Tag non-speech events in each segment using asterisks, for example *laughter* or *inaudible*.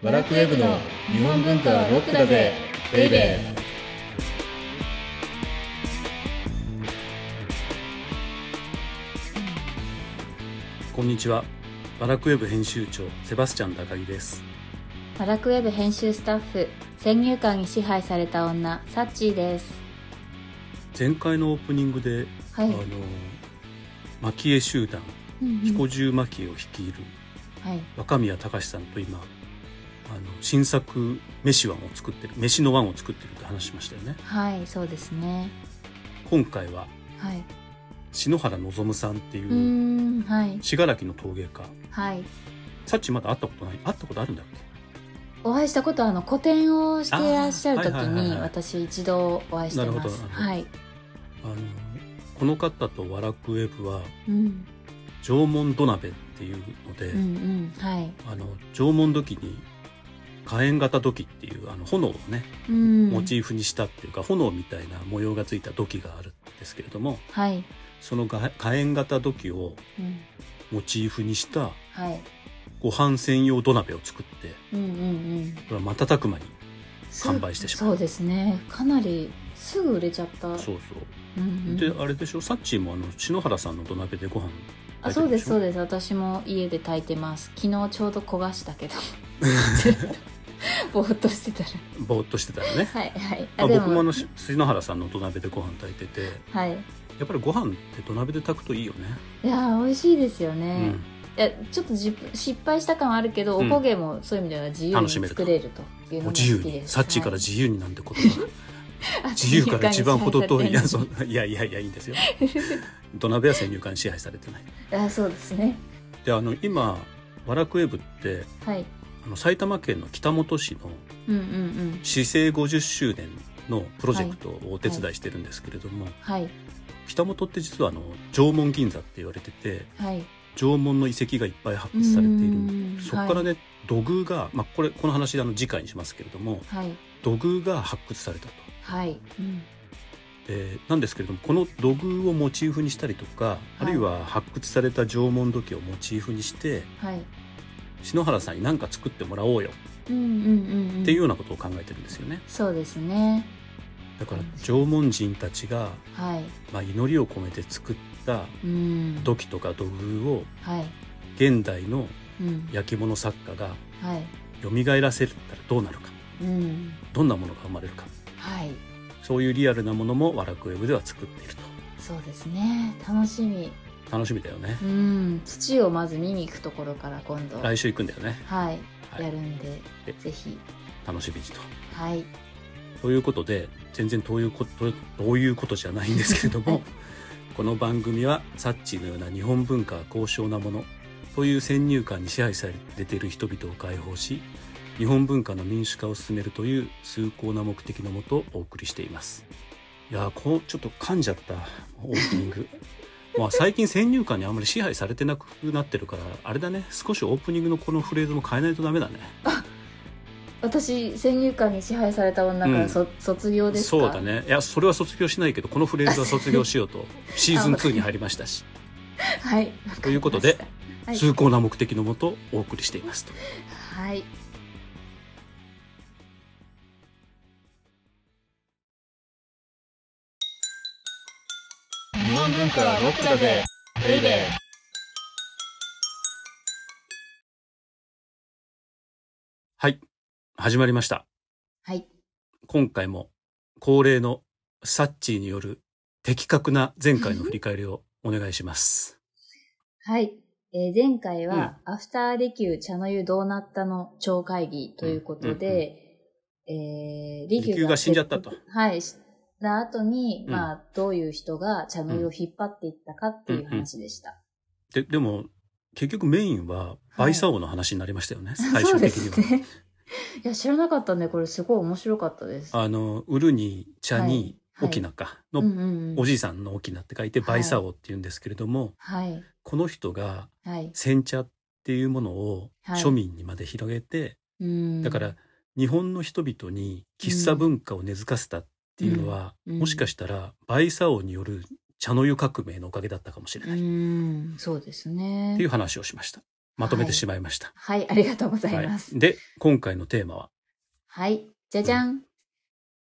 バラクウェブの日本文化はロックだぜベイベー。こんにちは。バラクウェブ編集長セバスチャン高木です。バラクウェブ編集スタッフ先入観に支配された女サッチーです。前回のオープニングで、はい。あの蒔絵集団うんうん。彦十蒔絵を率いるはい。若宮隆さんと今あの新作飯ワンを作ってる飯のワンを作ってるって話しましたよね。はいそうですね。今回ははい。篠原望さんっていううーんはい。信楽の陶芸家。はい。さっちまだ会ったことない会ったことあるんだっけ？お会いしたことはあの個展をしていらっしゃる時にはい私一度お会いしてます。ほどなるほど。はい。あのこの方とワラクウェブはうん。縄文土鍋っていうので、うんうんはい。あの縄文土器に火炎型土器っていうあの炎をね、うん。モチーフにしたっていうか炎みたいな模様がついた土器があるんですけれどもはい。そのが火炎型土器をうん。モチーフにしたはい。ご飯専用土鍋を作ってうんうんうん。これは瞬く間にす販売してしまう。そうですね。かなりすぐ売れちゃった。そうそう。うんうん。であれでしょ？サッチーもあの篠原さんの土鍋でご飯あそうですそうでです。私も家で炊いてます。昨日ちょうど焦がしたけど *laughs* *laughs* ぼーっとしてたら。ぼーっとしてたらね。はいはい。あで僕もあのし篠原さんの土鍋でご飯炊いてて。はい。やっぱりご飯って土鍋で炊くといいよね、いやー美味しいですようね、ん、いやちょっとじ失敗した感はあるけど、うん。おこげもそういう意味では自由に作れるというのが好もう自由に。きですサッチーから自由になんて言葉がは。い *laughs* 自由から一番程遠い。いやあそんいやいやいやいいんですよ。*laughs* 土鍋は先入観に支配されてない。あそうですね。であの今ワラクウェブってはいあの埼玉県の北本市の市政50周年のプロジェクトをお手伝いしてるんですけれども、はい。北本って実はあの縄文銀座って言われててはい。縄文の遺跡がいっぱい発掘されているうんそこからね、土偶が、まあ、これこの話あの次回にしますけれどもはい。土偶が発掘されたと。はい、うん。でなんですけれどもこの土偶をモチーフにしたりとか、あるいは発掘された縄文土器をモチーフにしてはい篠原さんに何か作ってもらおうよ。っていうようなことを考えてるんですよね。そうですね。だから縄文人たちが、はい。まあ、祈りを込めて作ったうん。土器とか土偶をはい。現代のうん。焼き物作家がはい。蘇らせたらどうなるか。うん。どんなものが生まれるか。はい。そういうリアルなものもワラクウェブでは作っていると。そうですね。楽しみ楽しみだよね。うん。土をまず見に行くところから今度。来週行くんだよね。はい、はい。やるんでえぜひ。楽しみにと。はい。ということで全然どういうことどういうことじゃないんですけれども、はい。*laughs* この番組はサッチーのような日本文化は高尚なものという先入観に支配されている人々を解放し日本文化の民主化を進めるという崇高な目的のもとお送りしています。いやーこうちょっと噛んじゃったオープニング *laughs* まあ最近先入観にあんまり支配されてなくなってるからあれだね。少しオープニングのこのフレーズも変えないとダメだね。*laughs* 私先入観に支配された女から、うん。そ卒業ですか？そうだね。いやそれは卒業しないけどこのフレーズは卒業しようと *laughs* シーズン2に入りましたし。*laughs* はい。ということでわかりました崇高な目的のもとお送りしていますと。はい、文化はロックだぜベイベーはい。始まりました。はい、今回も恒例のサッチーによる的確な前回の振り返りをお願いします。はい。えー前回は、アフターレキュー茶の湯どうなったの超会議ということで、えー、利利休が死んじゃったと。はい、した後に、うん。まあ、どういう人が茶の湯を引っ張っていったかっていう話でした。ででも結局メインはバイサオの話になりましたよね、最 *laughs* そうで終的には。すね。いや、知らなかったんで、これすごい面白かったです。あの売るに茶にはい。沖縄かの、うんうんうん。おじいさんの沖縄って書いてはい。バイサオって言うんですけれども、はい、この人がはい。煎茶っていうものをはい。庶民にまで広げて、うん。だから、日本の人々に喫茶文化を根付かせたっていうのは、うんうんもしかしたらバイサオによる茶の湯革命のおかげだったかもしれうない、っん、そうですね。ていう話をしました。まとめてしまいました。はい、ありがとうございます。はいで、今回のテーマは、はい、じゃじゃん。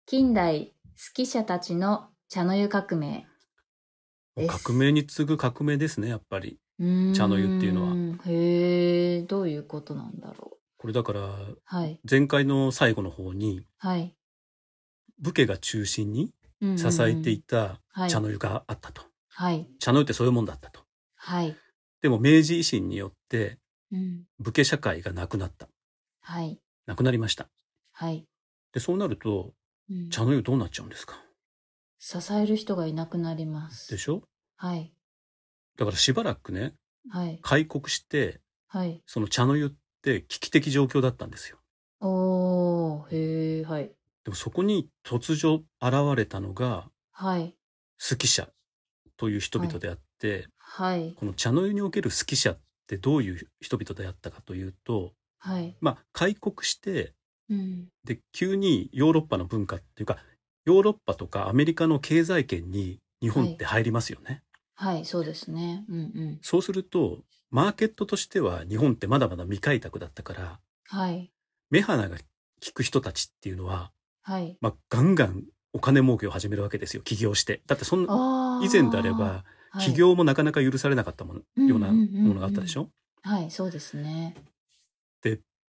近代スキ者たちの茶の湯革命です。革命に次ぐ革命ですね、やっぱり。茶の湯っていうのはへえ、どういうことなんだろこれだから、う。はい、前回の最後の方に、はい。武家が中心に支えていたはい茶の湯があったと。はい、茶の湯ってそういうもんだったと。はい。でも明治維新によってうん、武家社会がなくなった。はい、なくなりました。はい。で、そうなると、うん茶の湯どうなっちゃうんですか？支える人がいなくなります。でしょ？はい、だからしばらくね、はい、開国して、はい。その茶の湯って危機的状況だったんですよ。おー、へえ、はい、でもそこに突如現れたのが、はい、好き者という人々であって、はい、この茶の湯における好き者ってどういう人々であったかというと、はい。まあ、開国して、うん、で、急にヨーロッパの文化っていうか、ヨーロッパとかアメリカの経済圏に日本って入りますよね。はい、そうですね。うんうん。そうすると、マーケットとしては日本ってまだまだ未開拓だったから、はい、目鼻が利く人たちっていうのは、はい。まあ、ガンガンお金儲けを始めるわけですよ、起業して。だってそん。以前であれば、はい、起業もなかなか許されなかったもの、うんようなうんうんうんものがあったでしょ？はい、そうですね。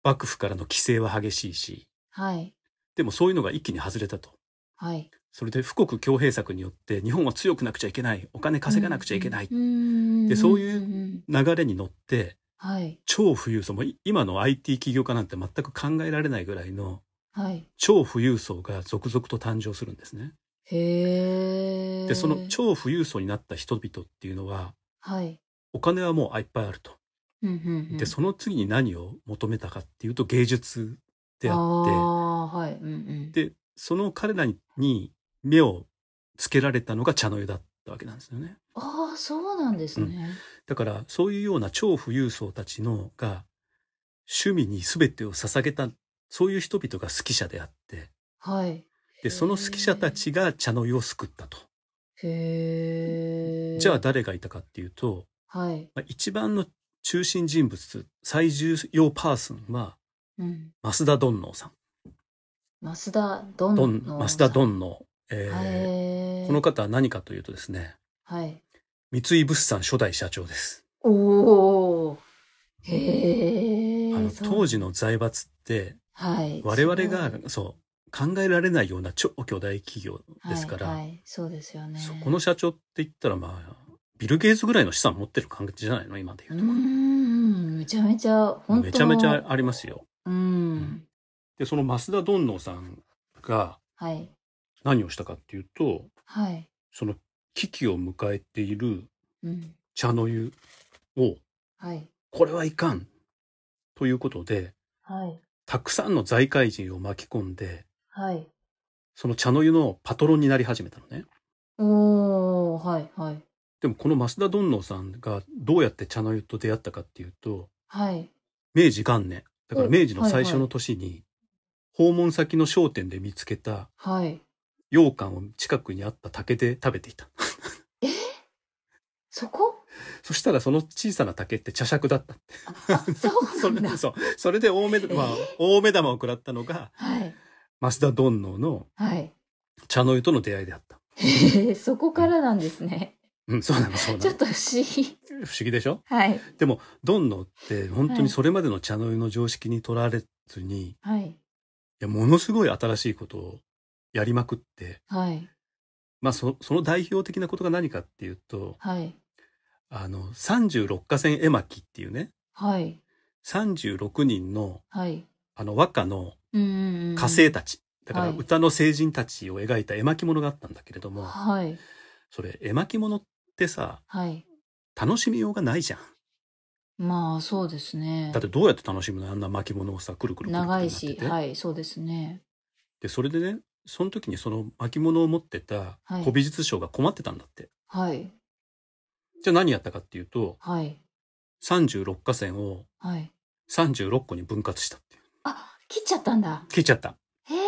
幕府からの規制は激しいし、はい、でもそういうのが一気に外れたと。はい。それで富国強兵策によって日本は強くなくちゃいけない、お金稼がなくちゃいけない、ででそういうん流れに乗って、はい、超富裕層もい今の IT 起業家なんて全く考えられないぐらいのはい。超富裕層が続々と誕生するんですね。へえ。で、その超富裕層になった人々っていうのは、はい。お金はもういっぱいあると。うんうんうんで、その次に何を求めたかっていうと芸術であっああ、はい。うんうん。て、で、その彼らに目をつけられたのが茶の湯だったわけなんですよね。ああ、そうなんですね。だから、そういうような超富裕層たちのが、趣味に全てを捧げた、そういう人々が好き者であって、はい。で、その好き者たちが茶の湯を救ったと。へえ。じゃあ誰がいたかっていうと、はい。まあ一番の中心人物、最重要パーソンは、うん。増田丼能さん。増田どんドン、の。増田丼能。えー。この方は何かというとですね、はい。三井物産初代社長です。おお。へえ。あの当時の財閥って、はい。我々すがそう考えられないような超巨大企業ですから、はいはい、そうですよね。そこの社長って言ったらまあビル・ゲイツぐらいの資産持ってる感じじゃないの？今でうー言うと、ん、めちゃめちゃ、本当めちゃめちゃありますよ。うん。でその増田丼能さんがはい。何をしたかっていうとはい。その危機を迎えているうん。茶の湯をはい。これはいかんということではい。たくさんの財界人を巻き込んではい。その茶の湯のパトロンになり始めたのね。おー、はい、はい。でもこの増田丼能さんがどうやって茶の湯と出会ったかっていうとはい。明治元年だからお明治の最初の年に訪問先の商店で見つけたはい。羊羹を近くにあった竹で食べていた。そこ？そしたらその小さな竹って茶杓だった。あ、そうそなんだ。れでそうそれで大目,、まあ、大目玉を食らったのがはい。増田丼能のはい。茶の湯との出会いであった。へえ、そこからなんですね。うん、そうなの、そうなのちょっ。と不思議。不思議でしょ？はい。でも、丼能って本当にそれまでの茶の湯の常識にとらわれずに、いはい。や、ものすごい新しいことをやりまくって、はい。まあ、そその代表的なことが何かっていうと、はい。あの、36河川絵巻っていうね、はい。36人の、はい。あの、和歌のうんうんうん。歌聖たち、だからはい歌の聖人たちを描いた絵巻物があったんだけれども、はい。それ、絵巻物ってさ、はい。楽しみようがないじゃん。まあ、そうですねだっ。てどうやって楽しむの？あんな巻物をさ、くるくるくるくる長いし、はい、そうですね。で、それでね、その時にその巻物を持ってたはい古美術商が困ってたんだって。はい。じゃあ何やったかっていうと、はい。36河川をはい。36個に分割したっていう。あ、切っちゃったんだ。切っちゃった。へえ。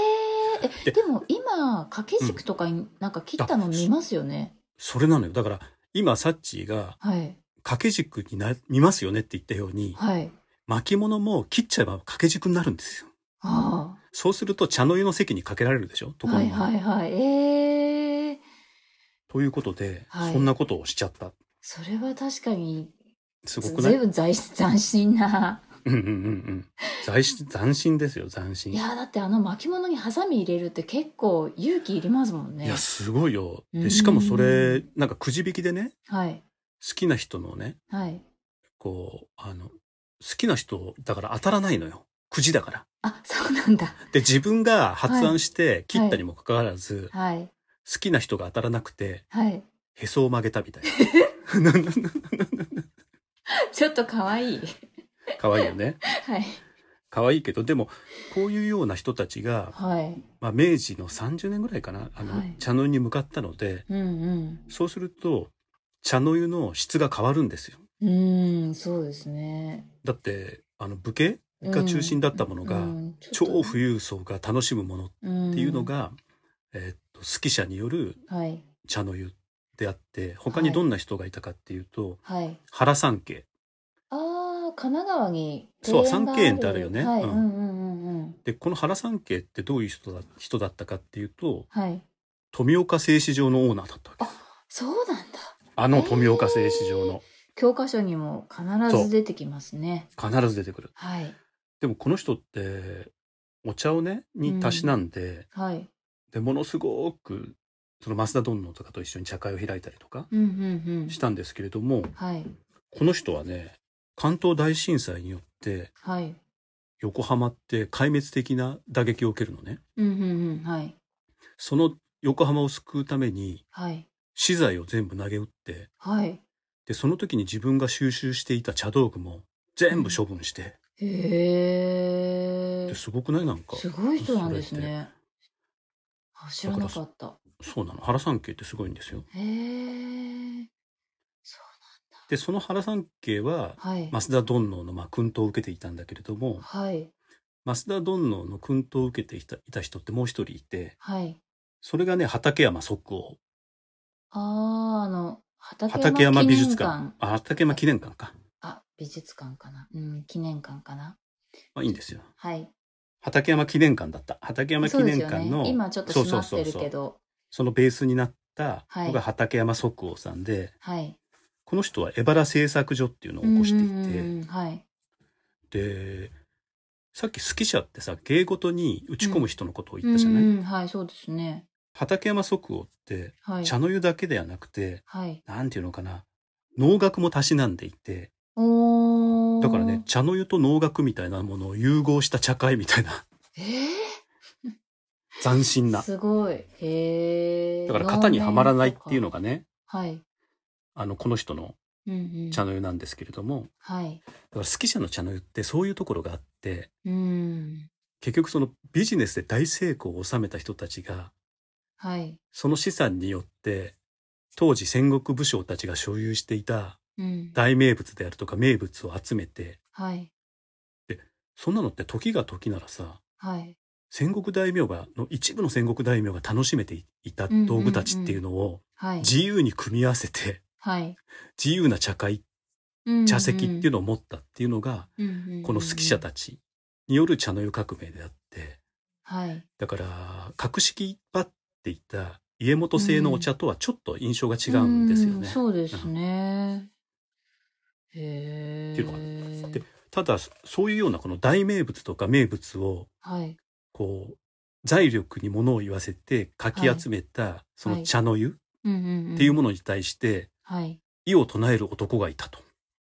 えででも今、掛け軸とかになんか切ったの見ますよね。それなのよ。だから、今、サッチーがはい。掛け軸にな見ますよねって言ったように、はい。巻物も切っちゃえば掛け軸になるんですよ。あそうすると茶の湯の席にかけられるでしょ？とあ。はいころが。はいはい。ええということで、はいそんなことをしちゃった。それは確かに、すごくない？ずいぶん斬 *laughs* 斬新な。うんうんうんうん。斬新、*laughs* 斬新ですよ、斬新。いや、だってあの巻物にハサミ入れるって結構勇気いりますもんね。いや、すごいよ。で、うんしかもそれ、なんかくじ引きでね、はい。好きな人のね、はい。こう、あの、好きな人、だから当たらないのよ。くじだから。あ、そうなんだ。で、自分が発案して切ったにもかかわらず、はい。好きな人が当たらなくて、はい。へそを曲げたみたいな。*laughs* *laughs* ちょっと可愛い。可愛いよね。はい。可愛いけど、でも、こういうような人たちが、はい。まあ、明治の30年ぐらいかな、あの、はい茶の湯に向かったので、うんうん。そうすると、茶の湯の質が変わるんですよ。うーん、そうですね。だって、あの、武家が中心だったものが、うんちょっと超富裕層が楽しむものっっていうの、が、えーっと、好き者による。茶の湯であって、他にどんな人がいたかっていうと、はい。原三家。ああ、神奈川にそう三景園ってあるよねはい。ううんんうんうんうん。で、この原三家ってどういう人だ人だったかっていうと、はい。富岡製糸場のオーナーだったわけです。そうなんだ。あの富岡製糸場の教科書にも必ず出てきますね。必ず出てくる。はい。でもこの人って、お茶をね、にたしなんで、はい。で、ものすごく、その増田どんのとかと一緒に茶会を開いたりとかうんうんうん。したんですけれども、はい。この人はね、関東大震災によって、はい。横浜って壊滅的な打撃を受けるのね。うんうんうん。はい。その横浜を救うために、はい。資材を全部投げ打って、はい。で、その時に自分が収集していた茶道具も全部処分して、へえ。ですごくない？なんか。すごい人なんですね。あ、知らなかった。てそうなの。原三家ってすごいんですよ。へえ。で、その原三家は、はい。増田どんのの、まあ、薫陶を受けていたんだけれども、はい。増田どんのの薫陶を受けていたいた人ってもう一人いて、はい。それがね、畠山即王。ああ、あの、畠畠山美術館。あ、畠山記念館か。あ、美術館かな。うん、記念館かな。まあいいんですよ。はい。畠山記念館だった。畠山記念館の、ね。今ちょっと閉まってるけど。そのベースになったのがはい畠山即王さんで、はい。この人は荏原製作所っていうのを起こしていて、はい。で、さっき好き者ってさ、芸事に打ち込む人のことを言ったじゃない、うんうんはい、そうですね。畠山即王って、はい。茶の湯だけではなくて、はい。なんていうのかな、能楽もたしなんでいて、だからね、、茶の湯と能楽みたいなものを融合した茶会みたいな、え斬新な。ー、すごい。へえ。だから型にはまらないっていうのが。がね、はい。あの、この人のうんうん。茶の湯なんですけれども、はい。だから好き者の茶の湯ってそういうところがあって、うん。結局そのビジネスで大成功を収めた人たちが、はい。その資産によって、当時戦国武将たちが所有していたうん。大名物であるとか名物を集めて、はい。そんなのって時が時ならさ、はい。戦国大名が、の一部の戦国大名が楽しめていた道具たちっていうのをはい。自由に組み合わせて、はい。自由な茶会、茶席っていうのを持ったっていうのが、この好き者ち。たちによる茶の湯革命であって、はい。だから、格式ばっていた家元製のお茶とはちょっと印象が違うんですようんね。そうですね。へえ。っていうのがあってただ、そういうようなこの大名物とか名物を、はい。こう、財力に物を言わせてかき集めた、その茶の湯。っていうものに対して、はい。異を唱える男がいたと。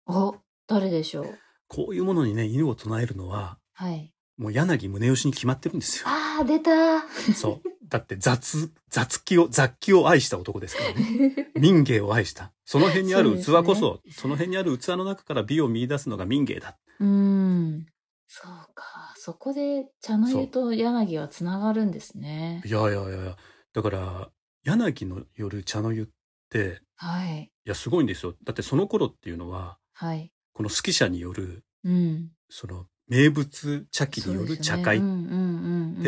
お、誰でしょう？こういうものにね、異を唱えるのは、はい。もう柳宗悦に決まってるんですよ。ああ、出た。そう。だって雑、雑気を、雑気を愛した男ですからね。*laughs* 民芸を愛した。その辺にある器こそ、その辺にある器の中から美を見出すのが民芸だ。うん。そうか。そこで茶の湯と柳はつながるんですねい。やいやいやいや。だから、柳のよる茶の湯って、はい。いや、すごいんですよ。だってその頃っていうのは、はい。この好き者による、うん。その、名物茶器による茶会って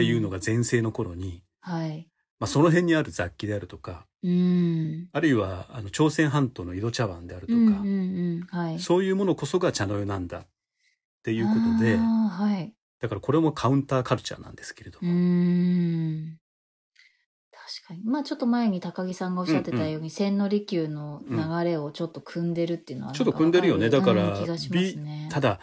いうのが全盛の頃に、はい。まあ、その辺にある雑記であるとか、うん。あるいはあの朝鮮半島の井戸茶碗であるとか、うんうんうん。はい。そういうものこそが茶の湯なんだっていうことではい。だからこれもカウンターカルチャーなんですけれどうも、ーん。確かに。まあちょっと前に高木さんがおっしゃってたように、千利休の流れをちょっと組んでるっていうのはちょっと組んでるよね。だから、うん気がしますね。ただ、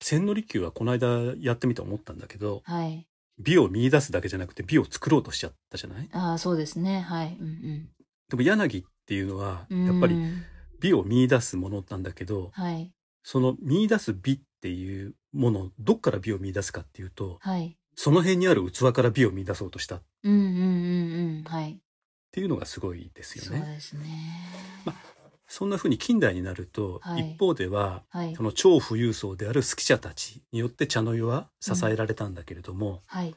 千利休はこの間やってみて思ったんだけど、はい。美を見出すだけじゃなくて美を作ろうとしちゃったじゃない？ああ、そうですね。はい。うんでも柳っていうのは、うん。やっぱりうん美を見出すものなんだけど、はい。その見出す美っていうもの、どっから美を見出すかっていうと、はい。その辺にある器から美を見出そうとしたっうんうんうんうん。はい。ていうのがすごいですそうよね。ですね。まそんな風に近代になると、はい一方では、はいそ。の超富裕層である好き者たちによって茶の湯は支えられたんだけれども、はい。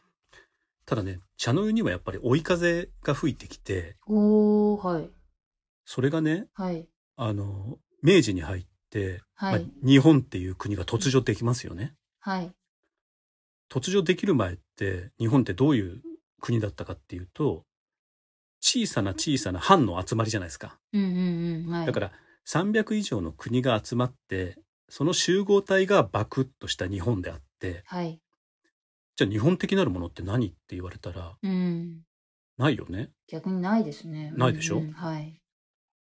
ただね、茶の湯にはやっぱり追い風が吹いてきて、おー、はい。それがね、はい。あの、明治に入はいまあ日本っていう国が突如できますよね。はい。突如できる前って、日本ってどういう国だったかっていうと、小さな小さな藩の集まりじゃないですか。うんうんうん。はい。だから300以上の国が集まって、その集合体がバクッとした日本であって、はい。じゃあ日本的なるものって何って言われたら、うん。ないよね。逆にないですね。ないでしょ？うんうんはい。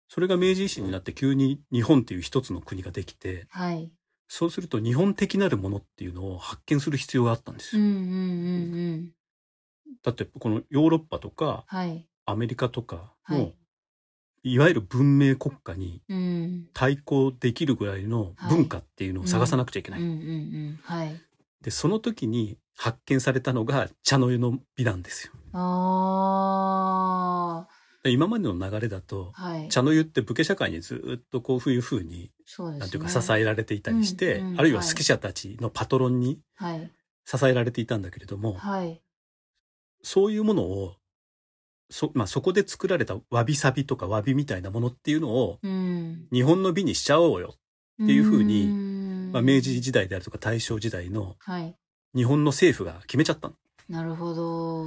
それが明治維新になって急に日本っていう一つの国ができて、はい。そうすると日本的なるものっていうのを発見する必要があったんですよ。うんうんうんうん。だってこのヨーロッパとかはい。アメリカとかの、はいい、わゆる文明国家にうん。対抗できるぐらいの文化っていうのを探さなくちゃいけない。で、その時に発見されたのが茶の湯の美なんですよ。あで今までの流れだと、あ。はい。茶の湯って武家社会にずっとこういうふうに、ね。なんていうか支えられていたりして、うんうんあるいは好き者たちのパトロンにはい。支えられていたんだけれども、はい。そういうものを、そ,、まあ、そこで作られたわびさびとかわびみたいなものっていうのをうん。日本の美にしちゃおうよ。っていうふうにんまあ、明治時代であるとか大正時代のはい。日本の政府が決めちゃったの。なるほど。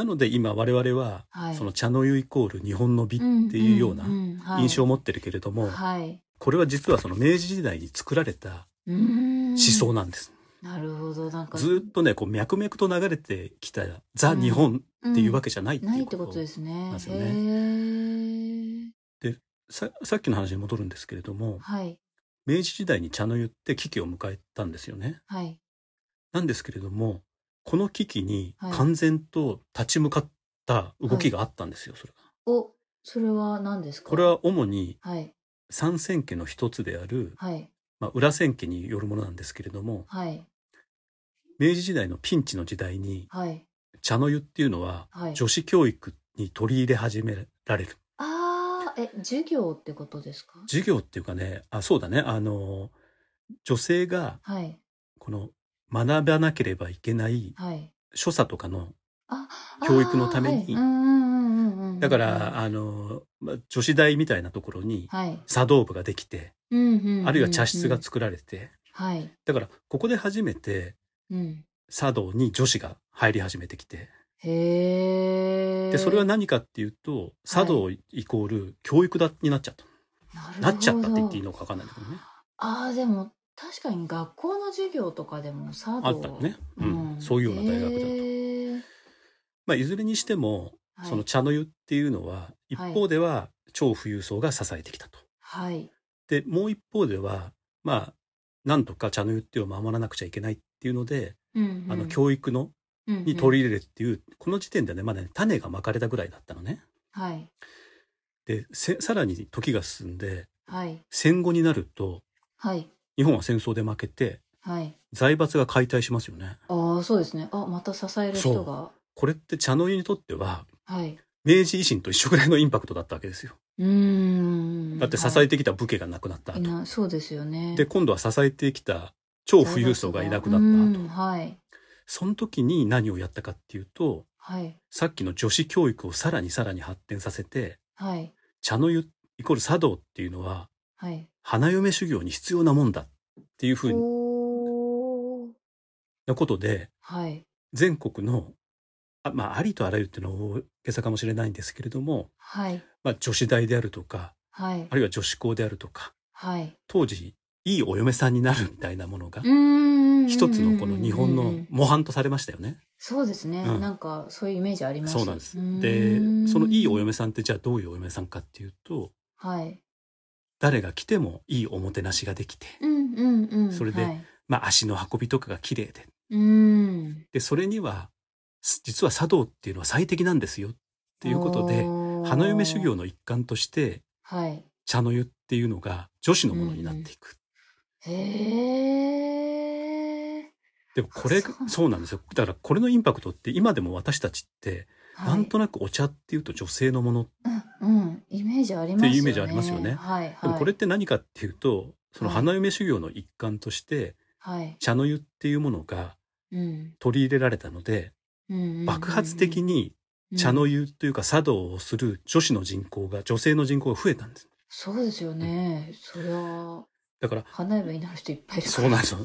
なので今我々は、はい。その茶の湯イコール日本の美っていうような印象をも持ってるけれども、はい。これは実はその明治時代に作られた思想なんです。なるほど。なんか。ずっとね、こう脈々と流れてきたザ・日本っていうわけじゃないってないいうってことですね。なんですよねへーささっきの話に戻るんですけれども、はい。明治時代に茶の湯って危機を迎えたんですよね。はい。なんですけれども、この危機にはい完全と立ち向かった動きがあったんですよ、それが。お、それは何ですか？これは主にはい。三千家の一つである、はい。まあ、裏千家によるものなんですけれども、はい。明治時代のピンチの時代にはい。茶の湯っていうのははい。女子教育に取り入れ始められる。ああ、え、授業ってことですか？授業っていうかね、あ、そうだね、あの、女性がはい。この学ばなければいけないはい。所作とかの、あ、教育のために。だから、、あの、まあ女子大みたいなところにはい。茶道部ができて、あるいは茶室が作られて、はい。だからここで初めてうん。茶道に女子が入り始めてきて、へえ。で、それは何かっていうと、茶道イコール教育だ、になっちゃった。なっちゃったって言っていいののかわかんないけどね。ああ、でも、確かに学校の授業とかでも茶道あったのね。うん。そういうような大学だと。へーまあ、いずれにしても、はいその茶の湯っていうのは、一方では超富裕層が支えてきたと。はい。で、もう一方では、まあ、なんとか茶の湯っていうのを守らなくちゃいけないっていうので、うんうんあの、教育の、にり取り入れるっていう、この時点でね、まだね、種がまかれたぐらいだったのね。はい。で、せさらに時が進んで、はい。戦後になると、はい。日本は戦争で負けて、はい。財閥が解体しますよね。ああ、そうですね。あ、また支える人が。これって茶の湯にとっては、はい。明治維新と一緒ぐらいのインパクトだったわけですよ。うーん。だって支えてきた武家がなくなった後。いなそうですよね。で、今度は支えてきた超富裕層がいなくなうんった後。はい。その時に何をやったかっていうと、はい。さっきの女子教育をさらにさらに発展させて、はい。茶の湯イコール茶道っていうのは、はい。花嫁修行に必要なもんだっていうふうおーなことで、はい。全国のあまあありとあらゆるっていうのは大げさかもしれないんですけれども、はい。まあ、女子大であるとかはいあ。るいは女子校であるとかはい。当時いいお嫁さんになるみたいなものが。一つのこの日本の模範とされましたよね。そうですね。うんなんか、そういうイメージあります。そうなんです。でそのいいお嫁さんってじゃあどういうお嫁さんかっていうとはい。誰が来てもいいおもてなしができて、うんうんうん。それではい、まあ、足の運びとかが綺麗でうーん。でそれにはす実は茶道っていうのは最適なんですよっていうことで花嫁修行の一環としてはい。茶の湯っていうのが女子のものになっていく。へえ。でもこれそうなんですよだからこれのインパクトって今でも私たちって、はいなんとなくお茶っていうと女性のものうん、うん、イメージありますよね。っていうイメージありますよねはい、はい。でもこれって何かっていうとそのはい花嫁修行の一環としてはい。茶の湯っていうものがうん。取り入れられたのでうんうんうんうん爆発的に茶の湯というか茶道をする女子の人口が女性の人口が増えたんですそうですよね。そりゃ、だから花嫁になる人いっぱいいる。そうなんですよ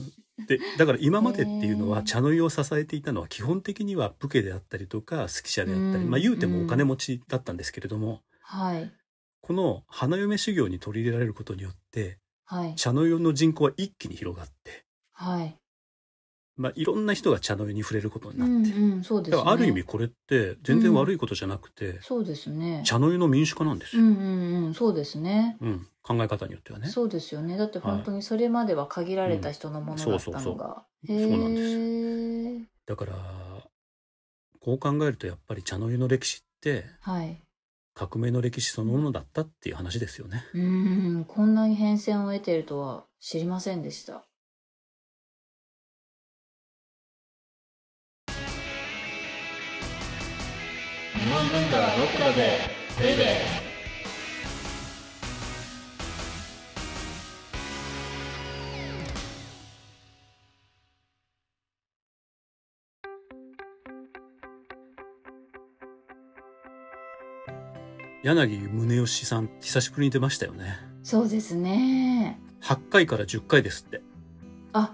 で *laughs* だから今までっていうのは茶の湯を支えていたのは基本的には武家であったりとか好き者であったり、うんまあ言うてもお金持ちだったんですけれども、はい。この花嫁修行に取り入れられることによってはい。茶の湯の人口は一気に広がって、はい。まあ、いろんな人が茶の湯に触れることにうなって、んうん、そうですね。ある意味これって全然悪いことじゃなくて、そうですね。茶の湯の民主化なんですよ、うんうんうん、そうですね。うん考え方によってはね。そうですよね。だって本当にそれまでは限られた人のものだったうんそうそうそうのが。そうなんです。だからこう考えるとやっぱり茶の湯の歴史ってはい。革命の歴史そのものだったっていう話ですよね。うーん、こんなに変遷を得ているとは知りませんでした。日本文化はロックだぜベイベー柳宗悦さん久しぶりに出ましたよね。そうですね。8回から10回ですって。あ、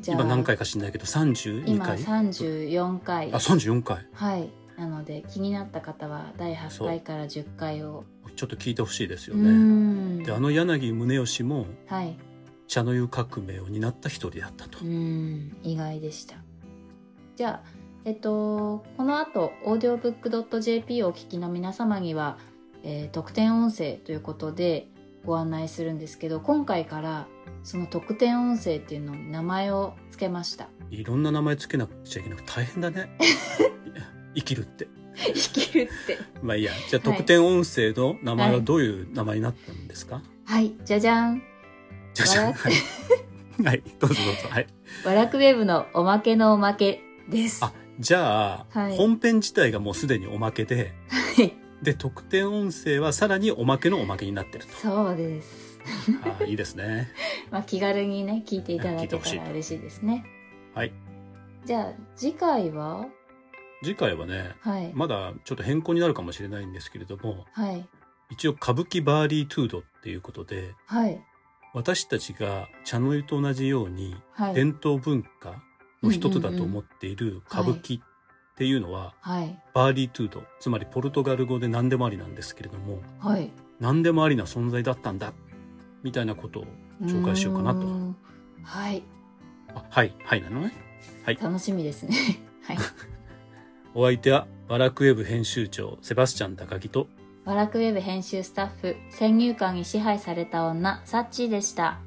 じゃあ、今何回か知んないけど32今回34回。あ34回はい。なので気になった方は第8回から10回を。ちょっと聞いてほしいですよね。ん。であの柳宗悦もはい。茶の湯革命を担った一人だったとう。ーん、意外でした。じゃあ、えっと、この後、audiobook.jp をお聞きの皆様には、えー特典音声ということでご案内するんですけど、今回からその特典音声っていうのに名前を付けました。いろんな名前つけなくちゃいけなくて大変だね。*laughs* 生きるって。生きるって。まあいいや。じゃあはい特典音声の名前ははいどういう名前になったんですか、はい、じゃじゃん。じゃじゃん。わはい。*laughs* はい。どうぞどうぞ。はい。ワラクウェブのおまけのおまけです。あじゃあ、はい本編自体がもうすでにおまけで、はい。で、特典音声はさらにおまけのおまけになって。ると。そうです。あいいですね。まあ気軽にね、聞いて。いただけ聞いて。ほしいたら嬉しいですね。はい。じゃあ、次回は次回はね、はい。まだちょっと変更になるかもしれないんですけれども、はい。一応歌舞伎 vale tudo っていうことで、はい。私たちが茶の湯と同じようにはい。伝統文化の一つだと思っている歌舞伎っていうのは、はい。 vale tudo、つまりポルトガル語で何でもありなんですけれども、はい。何でもありな存在だったんだ、みたいなことを紹介しようかなとはい。あはい、はいなのね。楽しみですね。*laughs* はい。お相手は、バラクウェブ編集長、セバスチャン高木と、ワラクウェブ編集スタッフ、先入観に支配された女、サッチーでした。